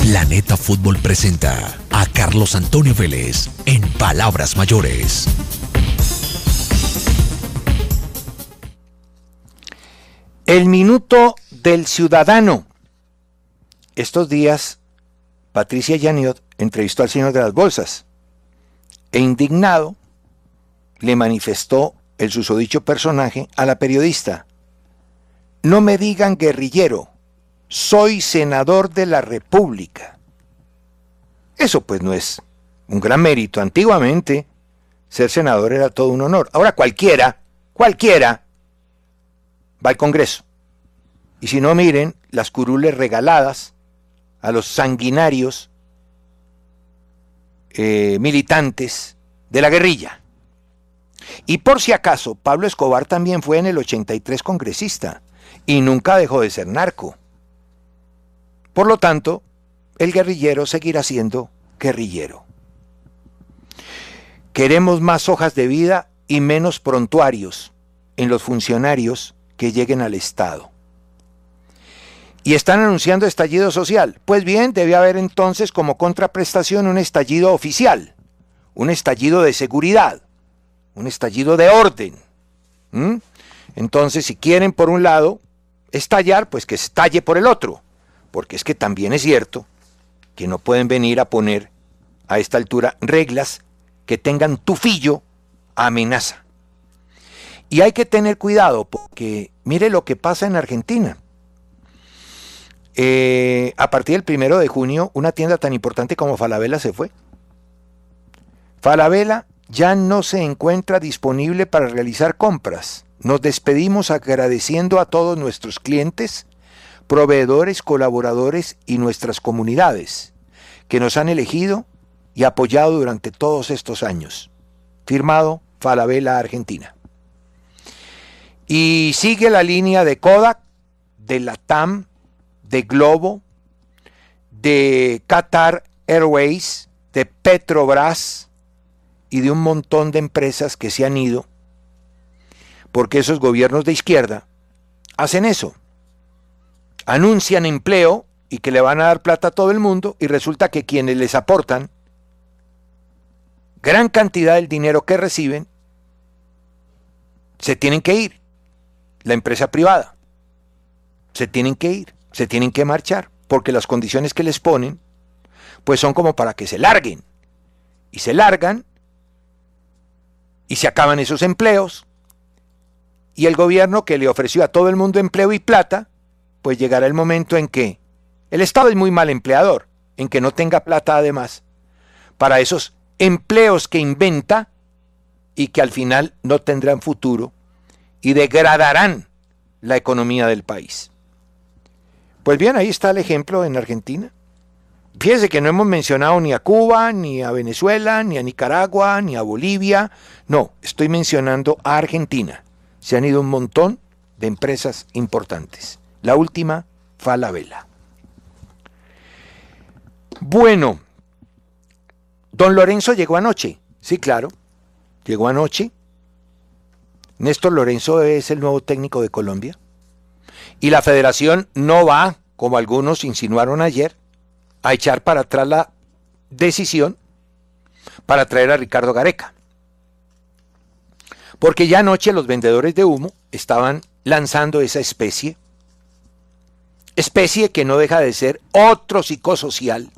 Planeta Fútbol presenta a Carlos Antonio Vélez en Palabras Mayores. El minuto del ciudadano. Estos días, Patricia Yaniot entrevistó al señor de las bolsas e indignado le manifestó el susodicho personaje a la periodista. No me digan guerrillero, soy senador de la República. Eso pues no es un gran mérito. Antiguamente ser senador era todo un honor. Ahora cualquiera, cualquiera, va al Congreso. Y si no miren las curules regaladas a los sanguinarios eh, militantes de la guerrilla. Y por si acaso, Pablo Escobar también fue en el 83 congresista y nunca dejó de ser narco. Por lo tanto, el guerrillero seguirá siendo guerrillero. Queremos más hojas de vida y menos prontuarios en los funcionarios que lleguen al Estado. Y están anunciando estallido social. Pues bien, debe haber entonces como contraprestación un estallido oficial, un estallido de seguridad, un estallido de orden. ¿Mm? Entonces, si quieren por un lado estallar, pues que estalle por el otro. Porque es que también es cierto que no pueden venir a poner a esta altura reglas que tengan tufillo amenaza. Y hay que tener cuidado porque mire lo que pasa en Argentina. Eh, a partir del primero de junio, una tienda tan importante como Falabella se fue. Falabella ya no se encuentra disponible para realizar compras. Nos despedimos agradeciendo a todos nuestros clientes, proveedores, colaboradores y nuestras comunidades que nos han elegido y apoyado durante todos estos años. Firmado Falabella Argentina. Y sigue la línea de Kodak, de la TAM, de Globo, de Qatar Airways, de Petrobras y de un montón de empresas que se han ido, porque esos gobiernos de izquierda hacen eso. Anuncian empleo y que le van a dar plata a todo el mundo y resulta que quienes les aportan gran cantidad del dinero que reciben se tienen que ir. La empresa privada. Se tienen que ir se tienen que marchar, porque las condiciones que les ponen, pues son como para que se larguen. Y se largan, y se acaban esos empleos, y el gobierno que le ofreció a todo el mundo empleo y plata, pues llegará el momento en que el Estado es muy mal empleador, en que no tenga plata además, para esos empleos que inventa y que al final no tendrán futuro y degradarán la economía del país. Pues bien, ahí está el ejemplo en Argentina. Fíjese que no hemos mencionado ni a Cuba, ni a Venezuela, ni a Nicaragua, ni a Bolivia. No, estoy mencionando a Argentina. Se han ido un montón de empresas importantes. La última, Falabella. Bueno, Don Lorenzo llegó anoche. Sí, claro. Llegó anoche. Néstor Lorenzo es el nuevo técnico de Colombia. Y la federación no va, como algunos insinuaron ayer, a echar para atrás la decisión para traer a Ricardo Gareca. Porque ya anoche los vendedores de humo estaban lanzando esa especie, especie que no deja de ser otro psicosocial,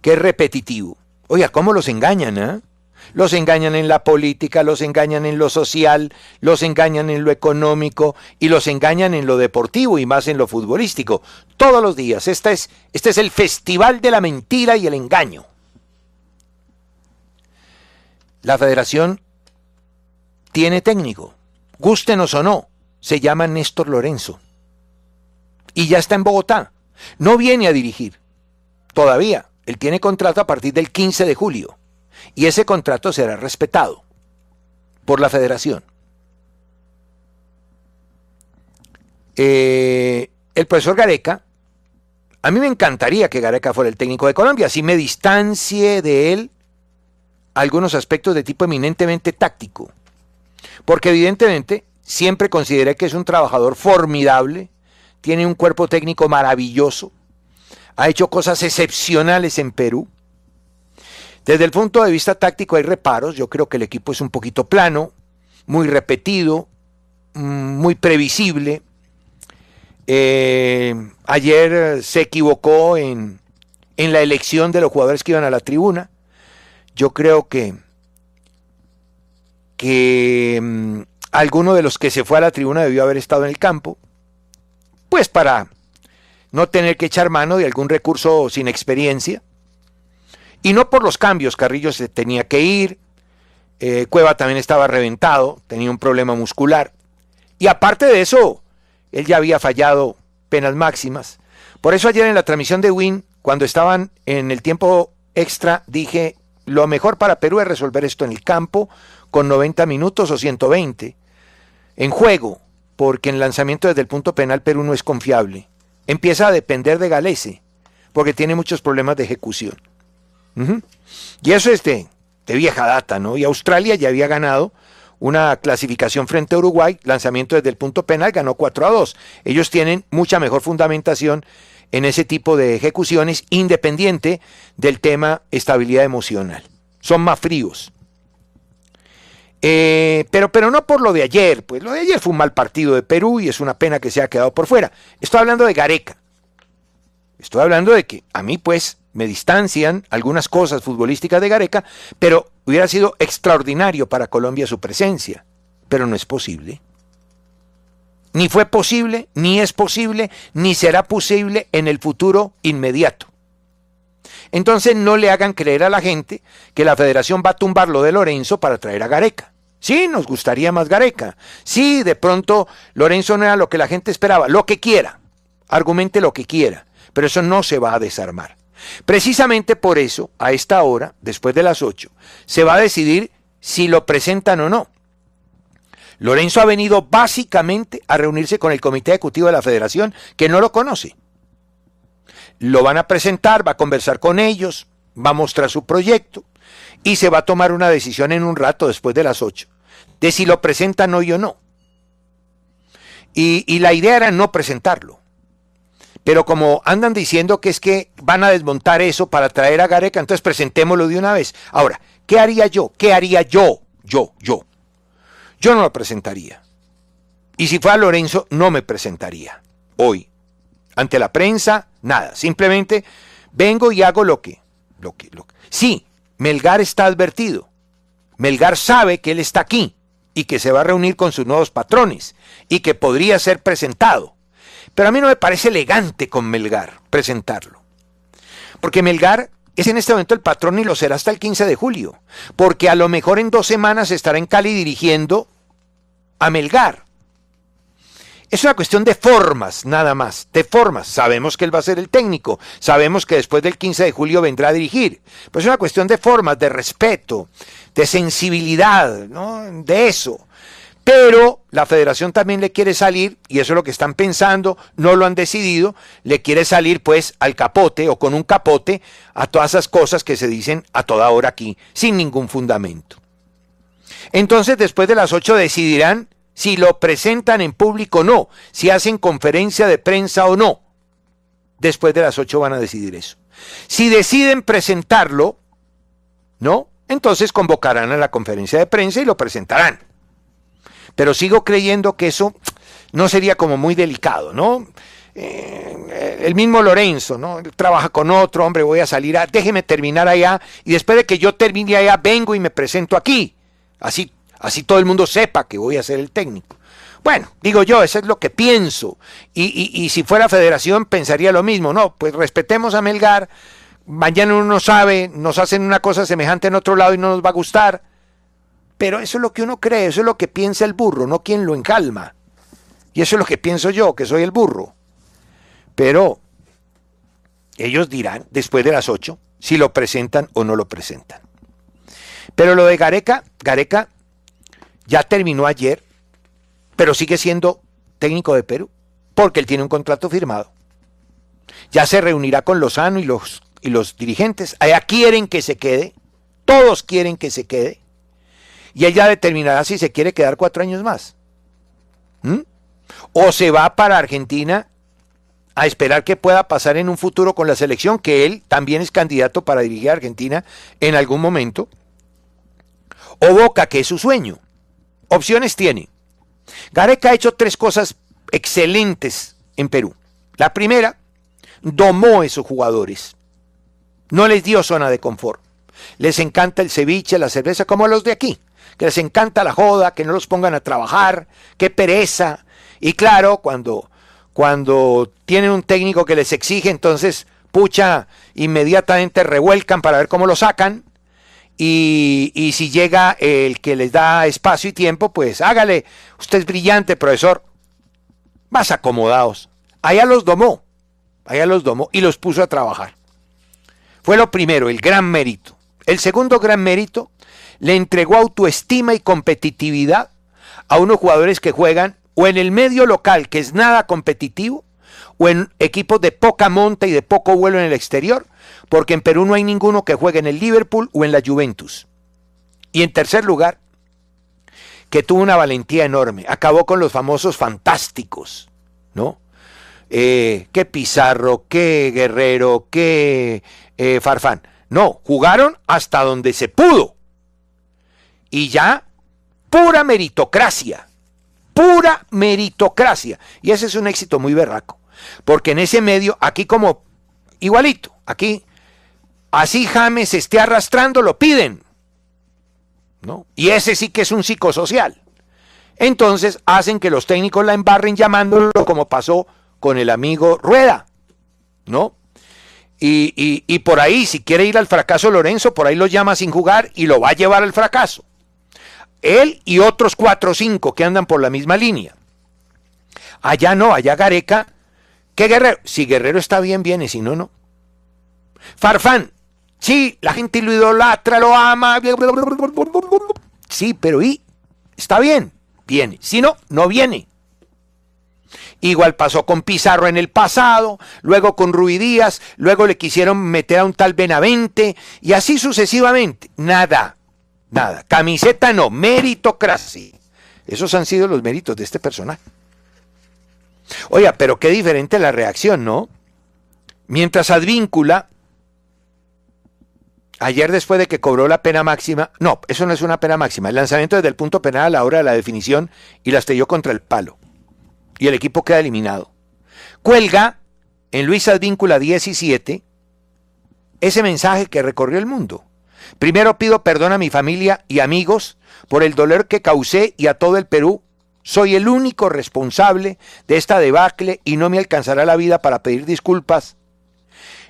que es repetitivo. Oiga, ¿cómo los engañan? Eh? Los engañan en la política, los engañan en lo social, los engañan en lo económico y los engañan en lo deportivo y más en lo futbolístico. Todos los días. Este es, este es el festival de la mentira y el engaño. La federación tiene técnico, gústenos o no, se llama Néstor Lorenzo. Y ya está en Bogotá. No viene a dirigir. Todavía. Él tiene contrato a partir del 15 de julio. Y ese contrato será respetado por la federación. Eh, el profesor Gareca, a mí me encantaría que Gareca fuera el técnico de Colombia, así me distancie de él algunos aspectos de tipo eminentemente táctico. Porque evidentemente siempre consideré que es un trabajador formidable, tiene un cuerpo técnico maravilloso, ha hecho cosas excepcionales en Perú. Desde el punto de vista táctico hay reparos, yo creo que el equipo es un poquito plano, muy repetido, mm, muy previsible. Eh, ayer se equivocó en, en la elección de los jugadores que iban a la tribuna yo creo que, que mm, alguno de los que se fue a la tribuna debió haber estado en el campo, pues para no tener que echar mano de algún recurso sin experiencia. Y no por los cambios, Carrillo se tenía que ir, eh, Cueva también estaba reventado, tenía un problema muscular. Y aparte de eso, él ya había fallado penas máximas. Por eso ayer en la transmisión de Win, cuando estaban en el tiempo extra, dije, lo mejor para Perú es resolver esto en el campo con 90 minutos o 120 en juego, porque en lanzamiento desde el punto penal Perú no es confiable. Empieza a depender de Galese, porque tiene muchos problemas de ejecución. Y eso es de, de vieja data, ¿no? Y Australia ya había ganado una clasificación frente a Uruguay, lanzamiento desde el punto penal, ganó 4 a 2. Ellos tienen mucha mejor fundamentación en ese tipo de ejecuciones independiente del tema estabilidad emocional. Son más fríos. Eh, pero, pero no por lo de ayer, pues lo de ayer fue un mal partido de Perú y es una pena que se haya quedado por fuera. Estoy hablando de Gareca. Estoy hablando de que a mí pues me distancian algunas cosas futbolísticas de Gareca, pero hubiera sido extraordinario para Colombia su presencia. Pero no es posible. Ni fue posible, ni es posible, ni será posible en el futuro inmediato. Entonces no le hagan creer a la gente que la federación va a tumbar lo de Lorenzo para traer a Gareca. Sí, nos gustaría más Gareca. Sí, de pronto Lorenzo no era lo que la gente esperaba, lo que quiera. Argumente lo que quiera, pero eso no se va a desarmar. Precisamente por eso, a esta hora, después de las 8, se va a decidir si lo presentan o no. Lorenzo ha venido básicamente a reunirse con el Comité Ejecutivo de la Federación, que no lo conoce. Lo van a presentar, va a conversar con ellos, va a mostrar su proyecto y se va a tomar una decisión en un rato después de las 8, de si lo presentan hoy o no. Y, y la idea era no presentarlo. Pero como andan diciendo que es que van a desmontar eso para traer a Gareca, entonces presentémoslo de una vez. Ahora, ¿qué haría yo? ¿Qué haría yo? Yo, yo. Yo no lo presentaría. Y si fuera Lorenzo, no me presentaría. Hoy. Ante la prensa, nada. Simplemente vengo y hago lo que. Lo que, lo que. Sí, Melgar está advertido. Melgar sabe que él está aquí y que se va a reunir con sus nuevos patrones y que podría ser presentado. Pero a mí no me parece elegante con Melgar presentarlo. Porque Melgar es en este momento el patrón y lo será hasta el 15 de julio, porque a lo mejor en dos semanas estará en Cali dirigiendo a Melgar. Es una cuestión de formas, nada más, de formas. Sabemos que él va a ser el técnico, sabemos que después del 15 de julio vendrá a dirigir, pero es una cuestión de formas, de respeto, de sensibilidad, ¿no? de eso. Pero la federación también le quiere salir, y eso es lo que están pensando, no lo han decidido, le quiere salir pues al capote o con un capote a todas esas cosas que se dicen a toda hora aquí, sin ningún fundamento. Entonces después de las 8 decidirán si lo presentan en público o no, si hacen conferencia de prensa o no. Después de las 8 van a decidir eso. Si deciden presentarlo, ¿no? Entonces convocarán a la conferencia de prensa y lo presentarán. Pero sigo creyendo que eso no sería como muy delicado, ¿no? Eh, el mismo Lorenzo, ¿no? trabaja con otro, hombre, voy a salir a, déjeme terminar allá y después de que yo termine allá vengo y me presento aquí. Así, así todo el mundo sepa que voy a ser el técnico. Bueno, digo yo, eso es lo que pienso. Y, y si fuera federación pensaría lo mismo. No, pues respetemos a Melgar. Mañana uno no sabe, nos hacen una cosa semejante en otro lado y no nos va a gustar. Pero eso es lo que uno cree, eso es lo que piensa el burro, no quien lo encalma. Y eso es lo que pienso yo, que soy el burro. Pero ellos dirán, después de las 8, si lo presentan o no lo presentan. Pero lo de Gareca, Gareca ya terminó ayer, pero sigue siendo técnico de Perú, porque él tiene un contrato firmado. Ya se reunirá con Lozano y los, y los dirigentes. Allá quieren que se quede, todos quieren que se quede y ella determinará si se quiere quedar cuatro años más. ¿Mm? O se va para Argentina a esperar que pueda pasar en un futuro con la selección, que él también es candidato para dirigir a Argentina en algún momento. O Boca, que es su sueño. Opciones tiene. Gareca ha hecho tres cosas excelentes en Perú. La primera, domó a esos jugadores. No les dio zona de confort. Les encanta el ceviche, la cerveza, como los de aquí que les encanta la joda, que no los pongan a trabajar, qué pereza. Y claro, cuando, cuando tienen un técnico que les exige, entonces, pucha, inmediatamente revuelcan para ver cómo lo sacan. Y, si llega el que les da espacio y tiempo, pues hágale, usted es brillante, profesor, más acomodados. Allá los domó, allá los domó y los puso a trabajar. Fue lo primero, el gran mérito. El segundo gran mérito le entregó autoestima y competitividad a unos jugadores que juegan o en el medio local, que es nada competitivo, o en equipos de poca monta y de poco vuelo en el exterior, porque en Perú no hay ninguno que juegue en el Liverpool o en la Juventus. Y en tercer lugar, que tuvo una valentía enorme, acabó con los famosos fantásticos, ¿no? Eh, qué Pizarro, qué Guerrero, qué eh, Farfán. No, jugaron hasta donde se pudo y ya pura meritocracia, pura meritocracia. Y ese es un éxito muy berraco, porque en ese medio, aquí como igualito, aquí, así James esté arrastrando, lo piden. ¿no? Y ese sí que es un psicosocial. Entonces hacen que los técnicos la embarren llamándolo como pasó con el amigo Rueda, ¿no? Y, y, por ahí, si quiere ir al fracaso Lorenzo, por ahí lo llama sin jugar y lo va a llevar al fracaso. Él y otros cuatro o cinco que andan por la misma línea. Allá no, allá Gareca. ¿Qué Guerrero? Si Guerrero está bien, viene, si no, no. Farfán. Sí, la gente lo idolatra, lo ama. Sí, pero ¿y? Está bien, viene. Si no, no viene. Igual pasó con Pizarro en el pasado, luego con Ruidías, luego le quisieron meter a un tal Benavente y así sucesivamente. Nada. Nada. Camiseta no, meritocracia. Esos han sido los méritos de este personaje. Oiga, pero qué diferente la reacción, ¿no? Mientras Advíncula, ayer después de que cobró la pena máxima, no, eso no es una pena máxima, el lanzamiento desde el punto penal a la hora de la definición y la estrelló contra el palo. Y el equipo queda eliminado. Cuelga en Luis Advíncula 17 ese mensaje que recorrió el mundo. Primero pido perdón a mi familia y amigos por el dolor que causé y a todo el Perú. Soy el único responsable de esta debacle y no me alcanzará la vida para pedir disculpas.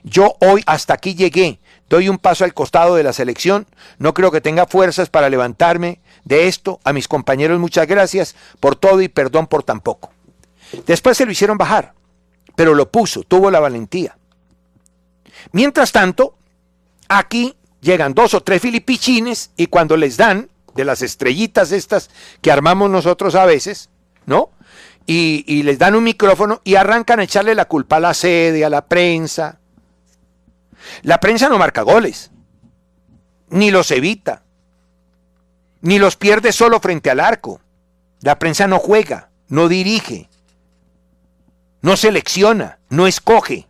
Yo hoy hasta aquí llegué, doy un paso al costado de la selección, no creo que tenga fuerzas para levantarme de esto. A mis compañeros muchas gracias por todo y perdón por tan poco. Después se lo hicieron bajar, pero lo puso, tuvo la valentía. Mientras tanto, aquí llegan dos o tres filipichines y cuando les dan, de las estrellitas estas que armamos nosotros a veces, ¿no? Y, y, les dan un micrófono y arrancan a echarle la culpa a la sede, a la prensa. La prensa no marca goles, ni los evita, ni los pierde solo frente al arco. La prensa no juega, no dirige, no selecciona, no escoge.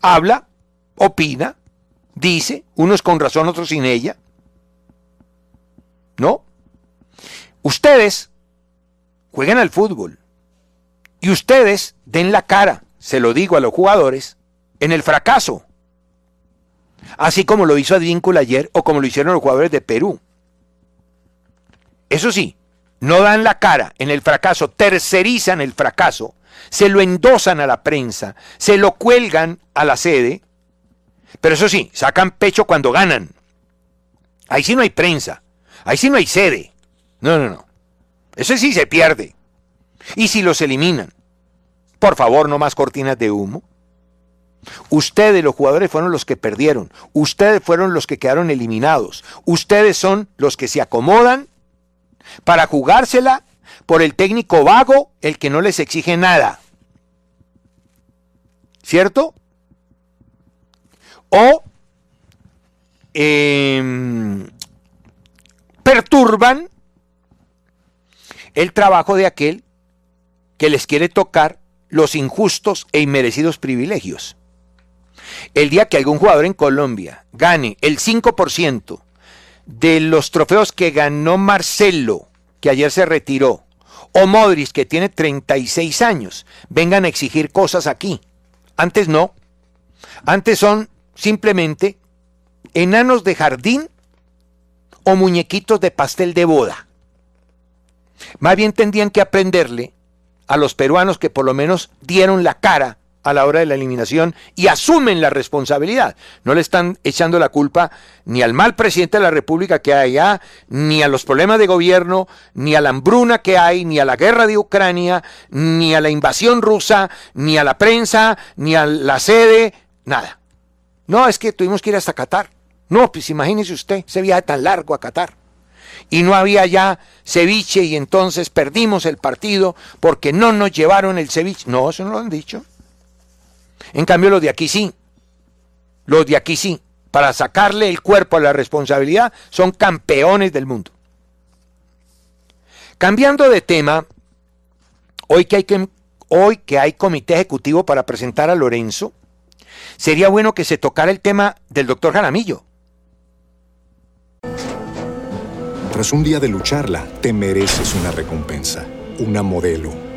Habla, opina, dice, unos con razón, otros sin ella. ¿No? Ustedes juegan al fútbol y ustedes den la cara, se lo digo a los jugadores, en el fracaso. Así como lo hizo Advíncula ayer o como lo hicieron los jugadores de Perú. Eso sí, no dan la cara en el fracaso, tercerizan el fracaso, se lo endosan a la prensa, se lo cuelgan a la sede, pero eso sí, sacan pecho cuando ganan. Ahí sí no hay prensa, ahí sí no hay sede. No, no, no. Eso sí se pierde. Y si los eliminan, por favor, no más cortinas de humo. Ustedes, los jugadores, fueron los que perdieron. Ustedes fueron los que quedaron eliminados. Ustedes son los que se acomodan para jugársela por el técnico vago, el que no les exige nada. ¿Cierto? O eh, perturban el trabajo de aquel que les quiere tocar los injustos e inmerecidos privilegios. El día que algún jugador en Colombia gane el 5% de los trofeos que ganó Marcelo, que ayer se retiró, o Modric, que tiene 36 años, vengan a exigir cosas aquí. Antes no. Antes son simplemente enanos de jardín o muñequitos de pastel de boda. Más bien tendrían que aprenderle a los peruanos que por lo menos dieron la cara a la hora de la eliminación y asumen la responsabilidad. No le están echando la culpa ni al mal presidente de la República que hay allá, ni a los problemas de gobierno, ni a la hambruna que hay, ni a la guerra de Ucrania, ni a la invasión rusa, ni a la prensa, ni a la sede, nada. No, es que tuvimos que ir hasta Qatar. No, pues imagínese usted, ese viaje tan largo a Qatar y no había ya ceviche y entonces perdimos el partido porque no nos llevaron el ceviche. No, eso no lo han dicho. En cambio, los de aquí sí. Los de aquí sí. Para sacarle el cuerpo a la responsabilidad, son campeones del mundo. Cambiando de tema, hoy que hay, que, hoy que hay comité ejecutivo para presentar a Lorenzo, sería bueno que se tocara el tema del doctor Jaramillo. Tras un día de lucharla, te mereces una recompensa, una modelo,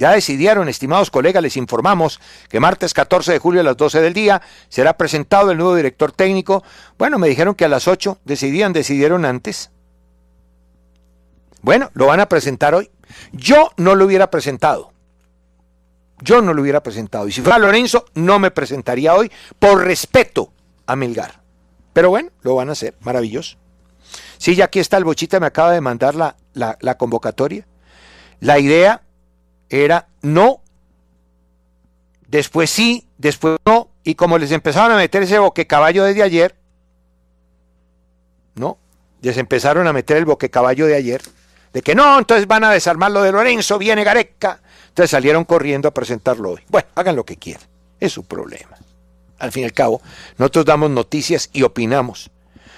Ya decidieron, estimados colegas, les informamos que martes 14 de julio a las 12 del día será presentado el nuevo director técnico. Bueno, me dijeron que a las 8 decidían, decidieron antes. Bueno, lo van a presentar hoy. Yo no lo hubiera presentado. Yo no lo hubiera presentado. Y si fuera Lorenzo, no me presentaría hoy por respeto a Melgar. Pero bueno, lo van a hacer. Maravilloso. Sí, ya aquí está el bochita, me acaba de mandar la, la, la convocatoria. La idea era no, después sí, después no, y como les empezaron a meter ese boquecaballo desde ayer, ¿no? Les empezaron a meter el boquecaballo de ayer, de que no, entonces van a desarmar lo de Lorenzo, viene Gareca. Entonces salieron corriendo a presentarlo hoy. Bueno, hagan lo que quieran, es su problema. Al fin y al cabo, nosotros damos noticias y opinamos.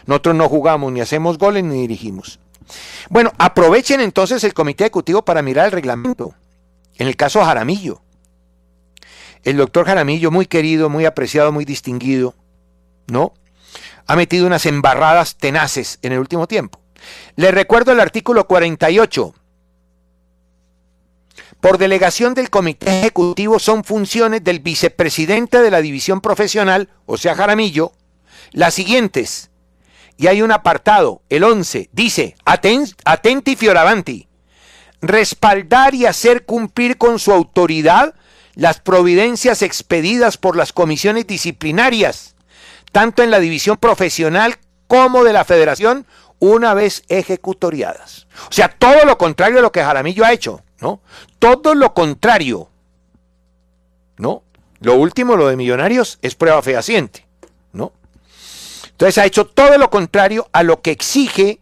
Nosotros no jugamos, ni hacemos goles, ni dirigimos. Bueno, aprovechen entonces el comité ejecutivo para mirar el reglamento. En el caso Jaramillo. El doctor Jaramillo, muy querido, muy apreciado, muy distinguido, ¿no? Ha metido unas embarradas tenaces en el último tiempo. Le recuerdo el artículo 48. Por delegación del comité ejecutivo son funciones del vicepresidente de la división profesional, o sea, Jaramillo, las siguientes. Y hay un apartado, el 11, dice, atenti fioravanti, respaldar y hacer cumplir con su autoridad las providencias expedidas por las comisiones disciplinarias, tanto en la división profesional como de la federación, una vez ejecutoriadas. O sea, todo lo contrario de lo que Jaramillo ha hecho, ¿no? Todo lo contrario, ¿no? Lo último, lo de Millonarios, es prueba fehaciente, ¿no? Entonces ha hecho todo lo contrario a lo que exige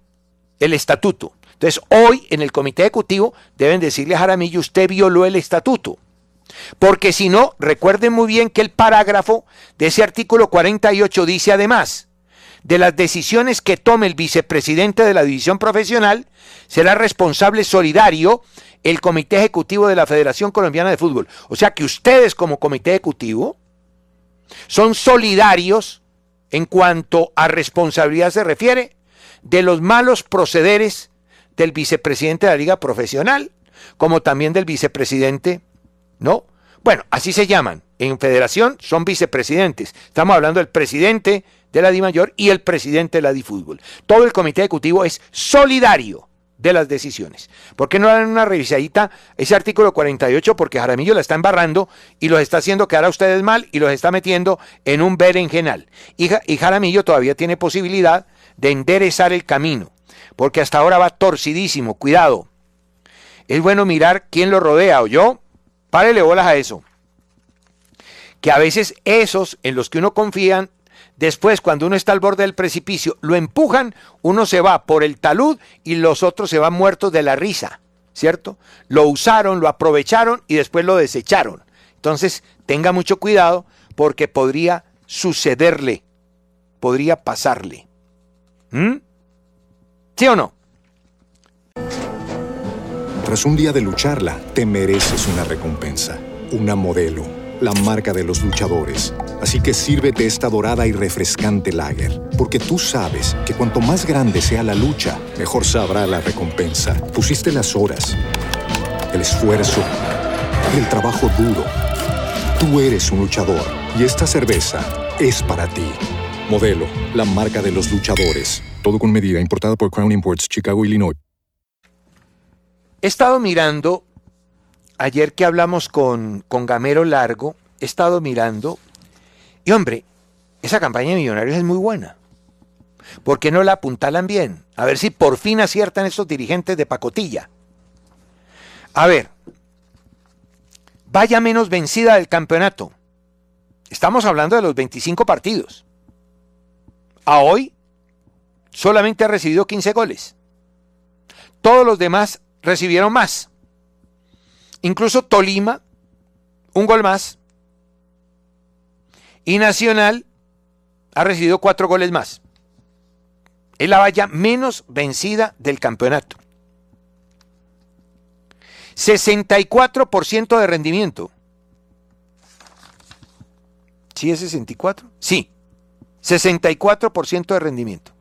el estatuto. Entonces hoy en el comité ejecutivo deben decirle a Jaramillo, usted violó el estatuto. Porque si no, recuerden muy bien que el parágrafo de ese artículo 48 dice además, de las decisiones que tome el vicepresidente de la división profesional, será responsable solidario el comité ejecutivo de la Federación Colombiana de Fútbol. O sea que ustedes como comité ejecutivo son solidarios en cuanto a responsabilidad se refiere de los malos procederes del vicepresidente de la liga profesional, como también del vicepresidente, ¿no? Bueno, así se llaman. En federación son vicepresidentes. Estamos hablando del presidente de la Di Mayor y el presidente de la Di Fútbol. Todo el comité ejecutivo es solidario de las decisiones. ¿Por qué no dan una revisadita ese artículo 48? Porque Jaramillo la está embarrando y los está haciendo quedar a ustedes mal y los está metiendo en un berenjenal. Y, y Jaramillo todavía tiene posibilidad de enderezar el camino, porque hasta ahora va torcidísimo. Cuidado. Es bueno mirar quién lo rodea, o yo. Párele bolas a eso. Que a veces esos en los que uno confía Después, cuando uno está al borde del precipicio, lo empujan, uno se va por el talud y los otros se van muertos de la risa, ¿cierto? Lo usaron, lo aprovecharon y después lo desecharon. Entonces, tenga mucho cuidado porque podría sucederle, podría pasarle. ¿Mm? ¿Sí o no? Tras un día de lucharla, te mereces una recompensa, una modelo la marca de los luchadores. Así que sírvete esta dorada y refrescante lager, porque tú sabes que cuanto más grande sea la lucha, mejor sabrá la recompensa. Pusiste las horas, el esfuerzo, el trabajo duro. Tú eres un luchador y esta cerveza es para ti. Modelo, la marca de los luchadores. Todo con medida, importada por Crown Imports, Chicago, Illinois. He estado mirando ayer que hablamos con, con Gamero Largo, he estado mirando y hombre, esa campaña de millonarios es muy buena. ¿Por qué no la apuntalan bien? A ver si por fin aciertan esos dirigentes de pacotilla. A ver, vaya menos vencida del campeonato. Estamos hablando de los 25 partidos. A hoy solamente ha recibido 15 goles. Todos los demás recibieron más. Incluso Tolima, un gol más. Y Nacional ha recibido cuatro goles más. Es la valla menos vencida del campeonato. 64% de rendimiento. ¿Sí es 64? Sí. 64% de rendimiento.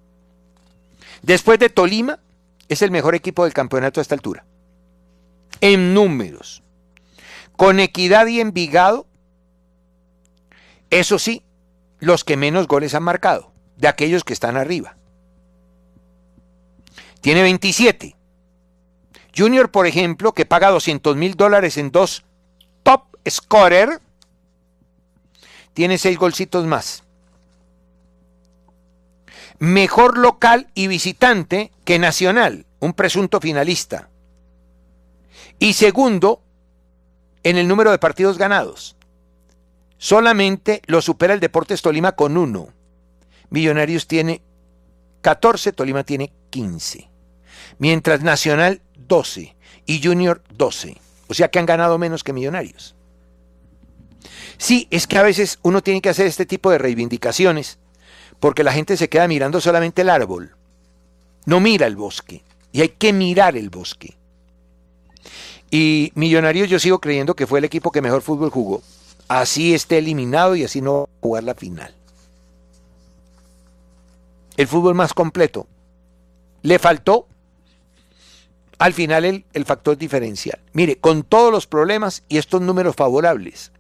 Después de Tolima, es el mejor equipo del campeonato a esta altura en números, con equidad y Envigado, eso sí, los que menos goles han marcado, de aquellos que están arriba. Tiene 27. Junior, por ejemplo, que paga 200 mil dólares en dos top scorer, tiene seis golcitos más. Mejor local y visitante que Nacional, un presunto finalista. Y segundo, en el número de partidos ganados. Solamente lo supera el Deportes Tolima con uno. Millonarios tiene 14, Tolima tiene 15. Mientras Nacional 12 y Junior 12. O sea que han ganado menos que Millonarios. Sí, es que a veces uno tiene que hacer este tipo de reivindicaciones porque la gente se queda mirando solamente el árbol. No mira el bosque. Y hay que mirar el bosque. Y Millonarios yo sigo creyendo que fue el equipo que mejor fútbol jugó. Así esté eliminado y así no va a jugar la final. El fútbol más completo. Le faltó al final el, el factor diferencial. Mire, con todos los problemas y estos números favorables,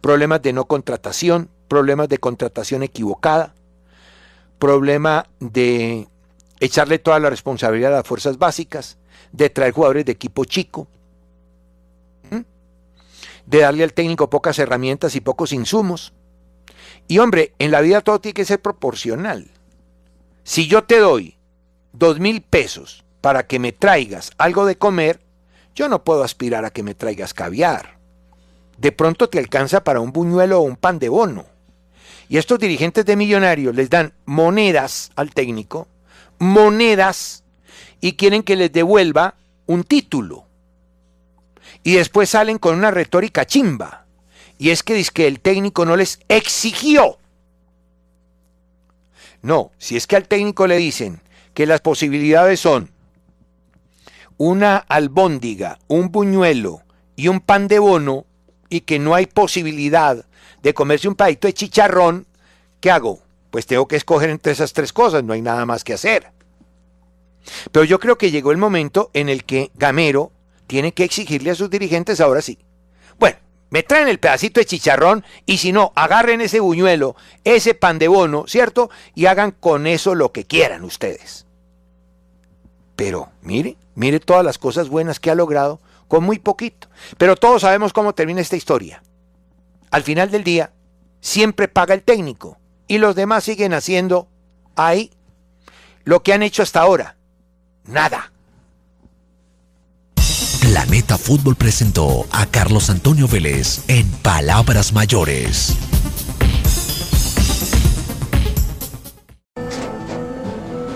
problemas de no contratación, problemas de contratación equivocada, problema de echarle toda la responsabilidad a las fuerzas básicas, de traer jugadores de equipo chico, de darle al técnico pocas herramientas y pocos insumos. Y hombre, en la vida todo tiene que ser proporcional. Si yo te doy dos mil pesos para que me traigas algo de comer, yo no puedo aspirar a que me traigas caviar. De pronto te alcanza para un buñuelo o un pan de bono. Y estos dirigentes de millonarios les dan monedas al técnico, monedas, y quieren que les devuelva un título. Y después salen con una retórica chimba. Y es que que el técnico no les exigió. No, si es que al técnico le dicen que las posibilidades son una albóndiga, un buñuelo y un pan de bono, y que no hay posibilidad de comerse un padito de chicharrón, ¿qué hago? Pues tengo que escoger entre esas tres cosas, no hay nada más que hacer. Pero yo creo que llegó el momento en el que Gamero tiene que exigirle a sus dirigentes ahora sí. Bueno, me traen el pedacito de chicharrón y si no, agarren ese buñuelo, ese pan de bono, ¿cierto? Y hagan con eso lo que quieran ustedes. Pero mire, mire todas las cosas buenas que ha logrado con muy poquito. Pero todos sabemos cómo termina esta historia al final del día, siempre paga el técnico y los demás siguen haciendo ahí lo que han hecho hasta ahora. Nada. Planeta Fútbol presentó a Carlos Antonio Vélez en Palabras Mayores.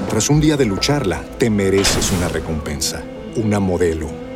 Tras un día de lucharla, te mereces una recompensa, una modelo